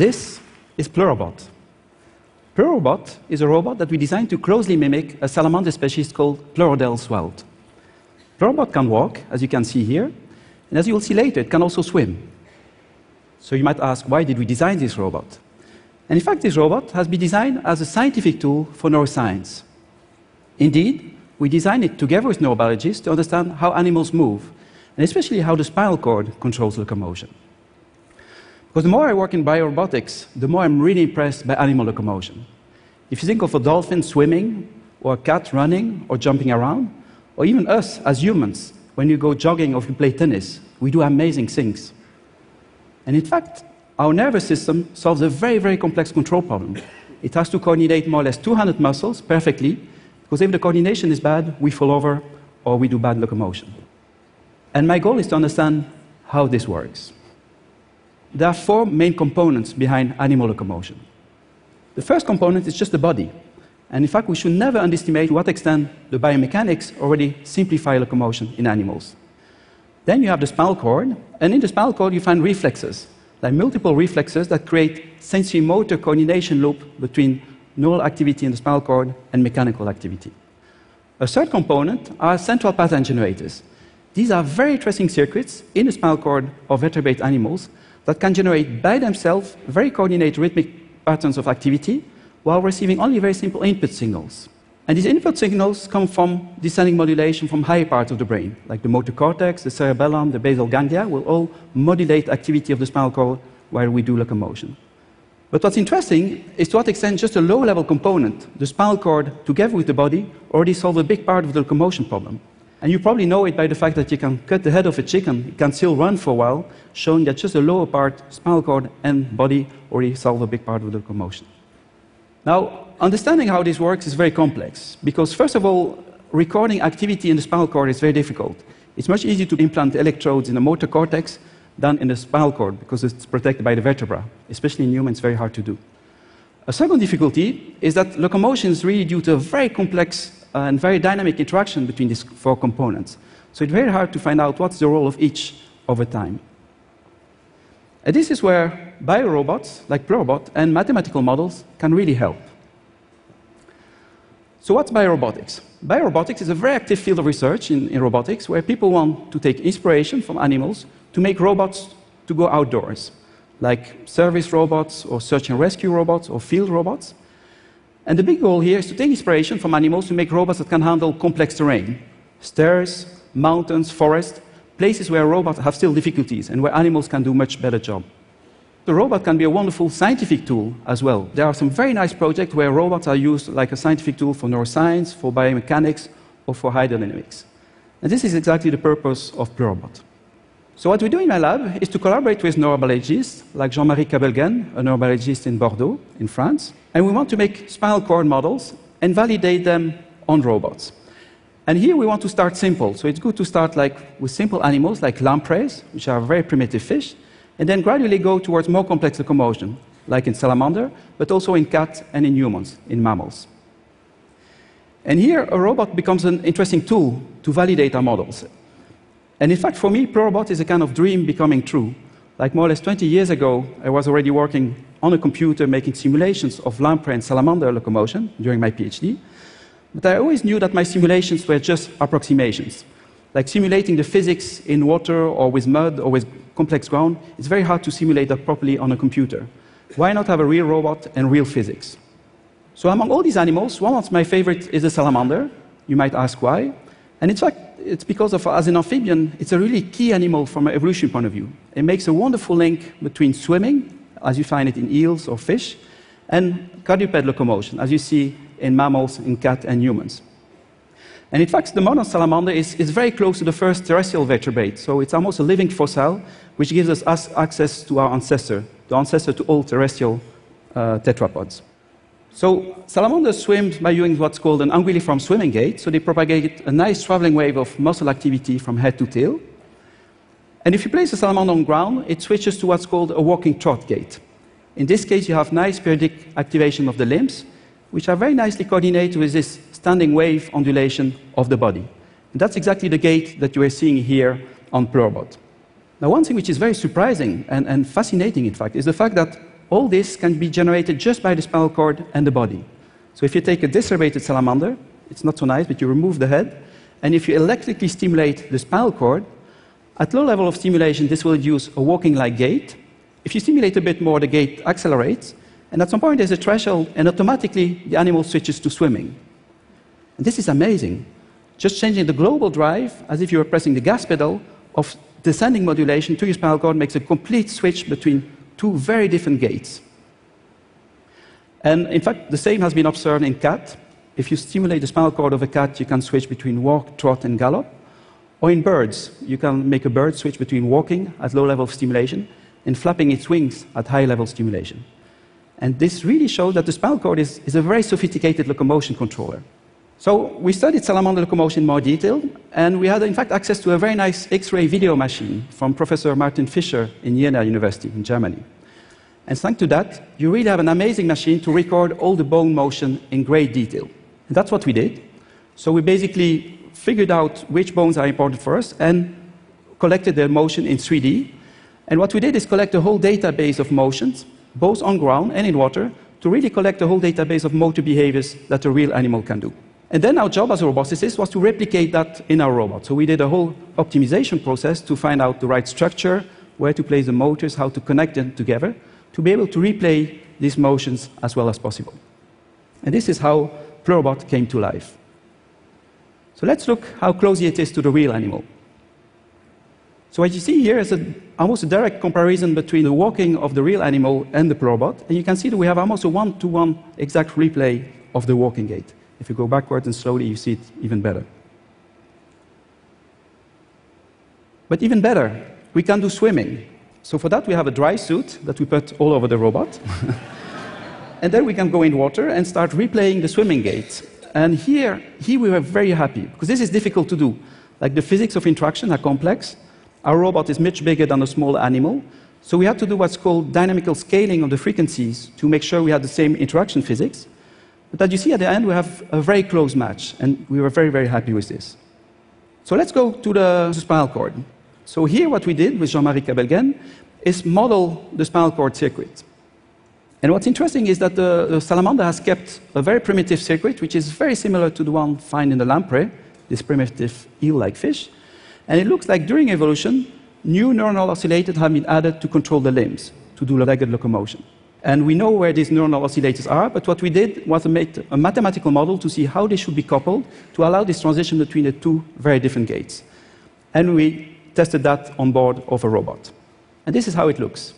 This is Pleurobot. Pleurobot is a robot that we designed to closely mimic a salamander species called Pleurodeles waltl. Pleurobot can walk, as you can see here, and as you will see later, it can also swim. So you might ask, why did we design this robot? And in fact, this robot has been designed as a scientific tool for neuroscience. Indeed, we designed it together with neurobiologists to understand how animals move, and especially how the spinal cord controls locomotion. Because the more I work in biorobotics, the more I'm really impressed by animal locomotion. If you think of a dolphin swimming, or a cat running or jumping around, or even us as humans, when you go jogging or you play tennis, we do amazing things. And in fact, our nervous system solves a very, very complex control problem. It has to coordinate more or less 200 muscles perfectly, because if the coordination is bad, we fall over or we do bad locomotion. And my goal is to understand how this works. There are four main components behind animal locomotion. The first component is just the body. And in fact, we should never underestimate to what extent the biomechanics already simplify locomotion in animals. Then you have the spinal cord, and in the spinal cord you find reflexes, like multiple reflexes that create sensory motor coordination loop between neural activity in the spinal cord and mechanical activity. A third component are central pattern generators. These are very interesting circuits in the spinal cord of vertebrate animals that can generate by themselves very coordinated rhythmic patterns of activity while receiving only very simple input signals. And these input signals come from descending modulation from higher parts of the brain, like the motor cortex, the cerebellum, the basal ganglia, will all modulate activity of the spinal cord while we do locomotion. But what's interesting is to what extent just a low level component, the spinal cord, together with the body, already solve a big part of the locomotion problem. And you probably know it by the fact that you can cut the head of a chicken, it can still run for a while, showing that just the lower part, spinal cord and body, already solve a big part of the locomotion. Now, understanding how this works is very complex, because first of all, recording activity in the spinal cord is very difficult. It's much easier to implant electrodes in the motor cortex than in the spinal cord, because it's protected by the vertebra. Especially in humans, very hard to do. A second difficulty is that locomotion is really due to a very complex Uh, and very dynamic interaction between these four components. So it's very hard to find out what's the role of each over time. And this is where biorobots, like Pleurobot, and mathematical models can really help. So what's biorobotics? Biorobotics is a very active field of research in, in robotics where people want to take inspiration from animals to make robots to go outdoors, like service robots or search and rescue robots or field robots. And the big goal here is to take inspiration from animals to make robots that can handle complex terrain stairs, mountains, forests, places where robots have still difficulties and where animals can do much better job. The robot can be a wonderful scientific tool as well. There are some very nice projects where robots are used like a scientific tool for neuroscience, for biomechanics, or for hydrodynamics. And this is exactly the purpose of Pleurobot. So what we do in my lab is to collaborate with neurobiologists like Jean-Marie Cabelguen, a neurobiologist in Bordeaux, in France, and we want to make spinal cord models and validate them on robots. And here we want to start simple. So it's good to start like with simple animals like lampreys, which are very primitive fish, and then gradually go towards more complex locomotion, like in salamander, but also in cat and in humans, in mammals. And here a robot becomes an interesting tool to validate our models. And in fact, for me, Pleurobot is a kind of dream becoming true. Like more or less 20 years ago, I was already working on a computer making simulations of lamprey and salamander locomotion during my PhD. But I always knew that my simulations were just approximations. Like simulating the physics in water or with mud or with complex ground, it's very hard to simulate that properly on a computer. Why not have a real robot and real physics? So among all these animals, one of my favorites is the salamander. You might ask why. And in fact, it's because of, as an amphibian, it's a really key animal from an evolution point of view. It makes a wonderful link between swimming, as you find it in eels or fish, and quadruped locomotion, as you see in mammals, in cats, and humans. And in fact, the modern salamander is, is very close to the first terrestrial vertebrate, so it's almost a living fossil, which gives us access to our ancestor, the ancestor to all terrestrial uh, tetrapods. So salamanders swim by using what's called an anguilliform swimming gait. So they propagate a nice traveling wave of muscle activity from head to tail. And if you place a salamander on ground, it switches to what's called a walking trot gait. In this case, you have nice periodic activation of the limbs, which are very nicely coordinated with this standing wave ondulation of the body. And that's exactly the gait that you are seeing here on Pleurobot. Now, one thing which is very surprising and, and fascinating, in fact, is the fact that all this can be generated just by the spinal cord and the body. So if you take a decerebrated salamander, it's not so nice, but you remove the head, and if you electrically stimulate the spinal cord, at low level of stimulation, this will induce a walking-like gait. If you stimulate a bit more, the gait accelerates, and at some point there's a threshold, and automatically the animal switches to swimming. And this is amazing. Just changing the global drive, as if you were pressing the gas pedal, of descending modulation to your spinal cord makes a complete switch between two very different gaits. And in fact, the same has been observed in cat. If you stimulate the spinal cord of a cat, you can switch between walk, trot, and gallop. Or in birds, you can make a bird switch between walking at low level of stimulation and flapping its wings at high level stimulation. And this really shows that the spinal cord is, is a very sophisticated locomotion controller. So we studied salamander locomotion in more detail, and we had, in fact, access to a very nice X-ray video machine from Professor Martin Fischer in Jena University in Germany. And thanks to that, you really have an amazing machine to record all the bone motion in great detail. And that's what we did. So we basically figured out which bones are important for us and collected their motion in 3D. And what we did is collect a whole database of motions, both on ground and in water, to really collect a whole database of motor behaviors that a real animal can do. And then our job as a roboticists was to replicate that in our robot. So we did a whole optimization process to find out the right structure, where to place the motors, how to connect them together, to be able to replay these motions as well as possible. And this is how Pleurobot came to life. So let's look how closely it is to the real animal. So what you see here is a, almost a direct comparison between the walking of the real animal and the Pleurobot. And you can see that we have almost a one-to-one -one exact replay of the walking gait. If you go backwards and slowly, you see it even better. But even better, we can do swimming. So for that, we have a dry suit that we put all over the robot. and then we can go in water and start replaying the swimming gait. And here, here we were very happy, because this is difficult to do. Like the physics of interaction are complex. Our robot is much bigger than a small animal. So we had to do what's called dynamical scaling of the frequencies to make sure we had the same interaction physics. But as you see at the end, we have a very close match, and we were very, very happy with this. So let's go to the spinal cord. So here what we did with Jean-Marie Cabelguen is model the spinal cord circuit. And what's interesting is that the, the, salamander has kept a very primitive circuit, which is very similar to the one found in the lamprey, this primitive eel-like fish. And it looks like during evolution, new neuronal oscillators have been added to control the limbs, to do legged locomotion. And we know where these neuronal oscillators are, but what we did was make a mathematical model to see how they should be coupled to allow this transition between the two very different gaits. And we tested that on board of a robot. And this is how it looks.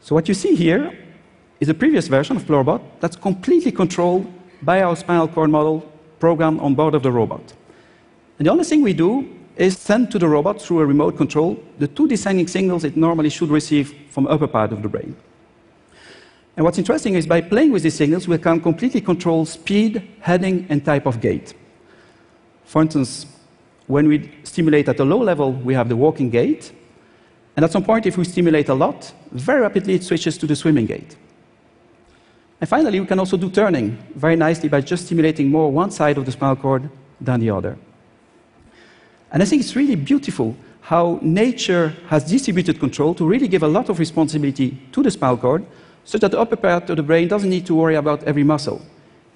So what you see here is a previous version of Pleurobot that's completely controlled by our spinal cord model programmed on board of the robot. And the only thing we do is send to the robot through a remote control the two descending signals it normally should receive from upper part of the brain. And what's interesting is by playing with these signals, we can completely control speed, heading, and type of gait. For instance, when we stimulate at a low level, we have the walking gait. And at some point, if we stimulate a lot, very rapidly it switches to the swimming gait. And finally, we can also do turning very nicely by just stimulating more one side of the spinal cord than the other. And I think it's really beautiful how nature has distributed control to really give a lot of responsibility to the spinal cord, so that the upper part of the brain doesn't need to worry about every muscle.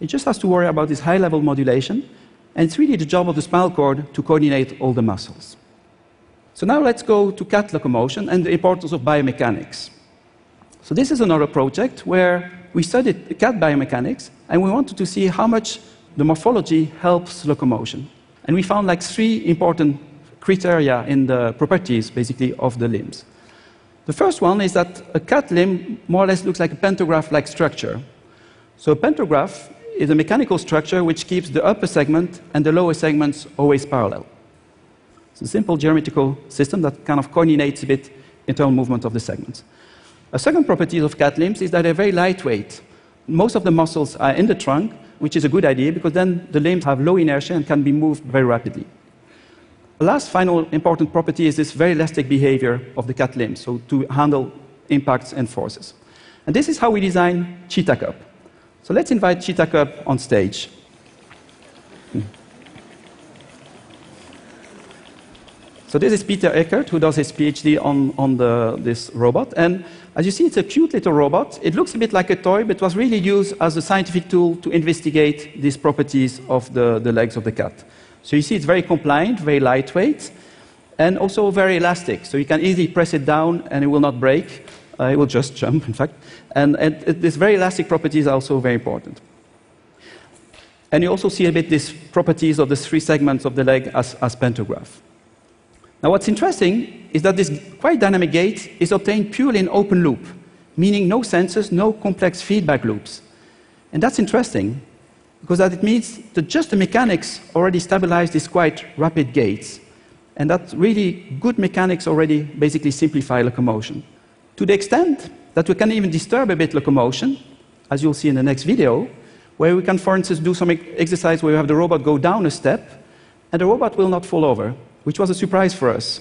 It just has to worry about this high level modulation, and it's really the job of the spinal cord to coordinate all the muscles. So now let's go to cat locomotion and the importance of biomechanics. So this is another project where we studied cat biomechanics, and we wanted to see how much the morphology helps locomotion. And we found like three important criteria in the properties, basically, of the limbs. The first one is that a cat limb more or less looks like a pantograph-like structure. So a pantograph is a mechanical structure which keeps the upper segment and the lower segments always parallel. It's a simple geometrical system that kind of coordinates a bit internal movement of the segments. A second property of cat limbs is that they're very lightweight. Most of the muscles are in the trunk, which is a good idea because then the limbs have low inertia and can be moved very rapidly. The last final important property is this very elastic behavior of the cat limbs, so to handle impacts and forces. And this is how we design Cheetah Cub. So let's invite Cheetah Cub on stage. So this is Peter Eckert, who does his PhD on, on the, this robot. And as you see, it's a cute little robot. It looks a bit like a toy, but was really used as a scientific tool to investigate these properties of the, the legs of the cat. So you see, it's very compliant, very lightweight, and also very elastic. So you can easily press it down and it will not break. Uh, it will just jump, in fact. And, and very elastic property is also very important. And you also see a bit these properties of the three segments of the leg as, as pantograph. Now, what's interesting is that this quite dynamic gait is obtained purely in open loop, meaning no sensors, no complex feedback loops. And that's interesting because that it means that just the mechanics already stabilize these quite rapid gaits. And that really good mechanics already basically simplify locomotion. To the extent that we can even disturb a bit locomotion, as you'll see in the next video, where we can, for instance, do some exercise where we have the robot go down a step, and the robot will not fall over which was a surprise for us.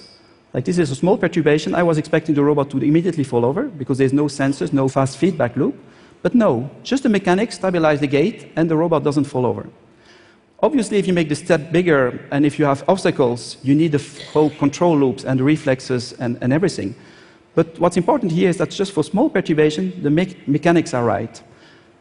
Like this is a small perturbation. I was expecting the robot to immediately fall over because there's no sensors, no fast feedback loop. But no, just the mechanics stabilize the gait and the robot doesn't fall over. Obviously, if you make the step bigger and if you have obstacles, you need the whole control loops and the reflexes and, and everything. But what's important here is that just for small perturbation, the me mechanics are right.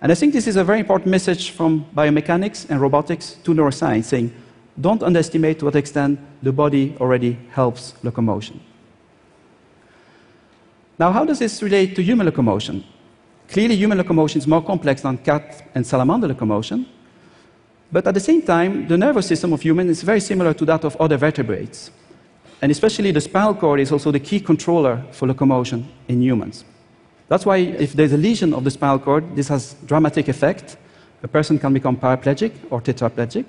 And I think this is a very important message from biomechanics and robotics to neuroscience, saying don't underestimate to what extent the body already helps locomotion. Now, how does this relate to human locomotion? Clearly, human locomotion is more complex than cat and salamander locomotion, but at the same time, the nervous system of humans is very similar to that of other vertebrates. And especially the spinal cord is also the key controller for locomotion in humans. That's why if there's a lesion of the spinal cord, this has dramatic effect. A person can become paraplegic or tetraplegic.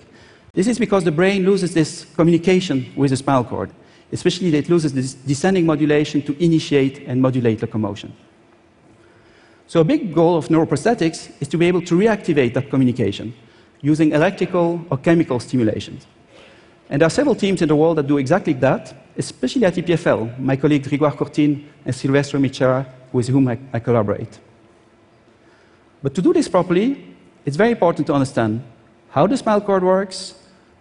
This is because the brain loses this communication with the spinal cord, especially that it loses this descending modulation to initiate and modulate locomotion. So a big goal of neuroprosthetics is to be able to reactivate that communication using electrical or chemical stimulations. And there are several teams in the world that do exactly that, especially at EPFL, my colleagues Grégoire Courtine and Silvestro Micera, with whom I, I collaborate. But to do this properly, it's very important to understand how the spinal cord works,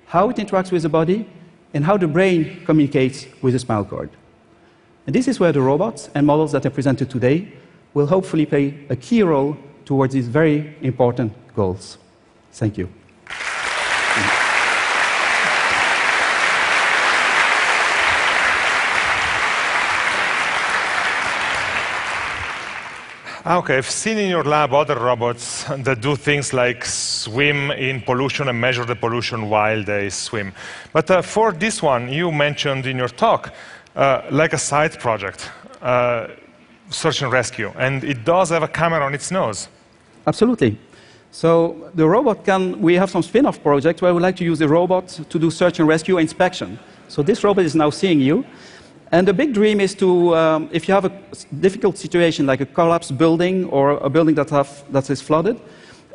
how it interacts with the body, and how the brain communicates with the spinal cord. And this is where the robots and models that are presented today will hopefully play a key role towards these very important goals. Thank you. Okay, I've seen in your lab other robots that do things like swim in pollution and measure the pollution while they swim. But uh, for this one, you mentioned in your talk, uh, like a side project, uh, search and rescue, and it does have a camera on its nose. Absolutely. So the robot can, we have some spin-off projects where we like to use the robot to do search and rescue inspection. So this robot is now seeing you, and the big dream is to, um, if you have a difficult situation like a collapsed building or a building that, have, that is flooded,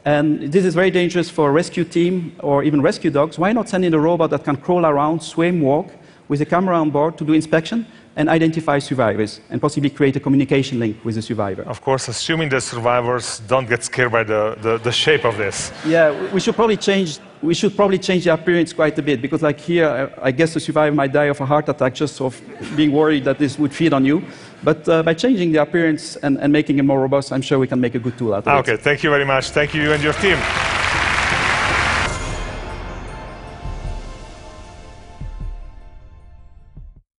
and this is very dangerous for a rescue team or even rescue dogs, why not send in a robot that can crawl around, swim, walk, with a camera on board to do inspection and identify survivors and possibly create a communication link with the survivor. Of course, assuming the survivors don't get scared by the, the, the shape of this. Yeah, we should probably change we should probably change the appearance quite a bit because like here I guess the survivor might die of a heart attack just of being worried that this would feed on you. But uh, by changing the appearance and, and, making it more robust, I'm sure we can make a good tool out of ah, it. Okay, thank you very much. Thank you, you and your team.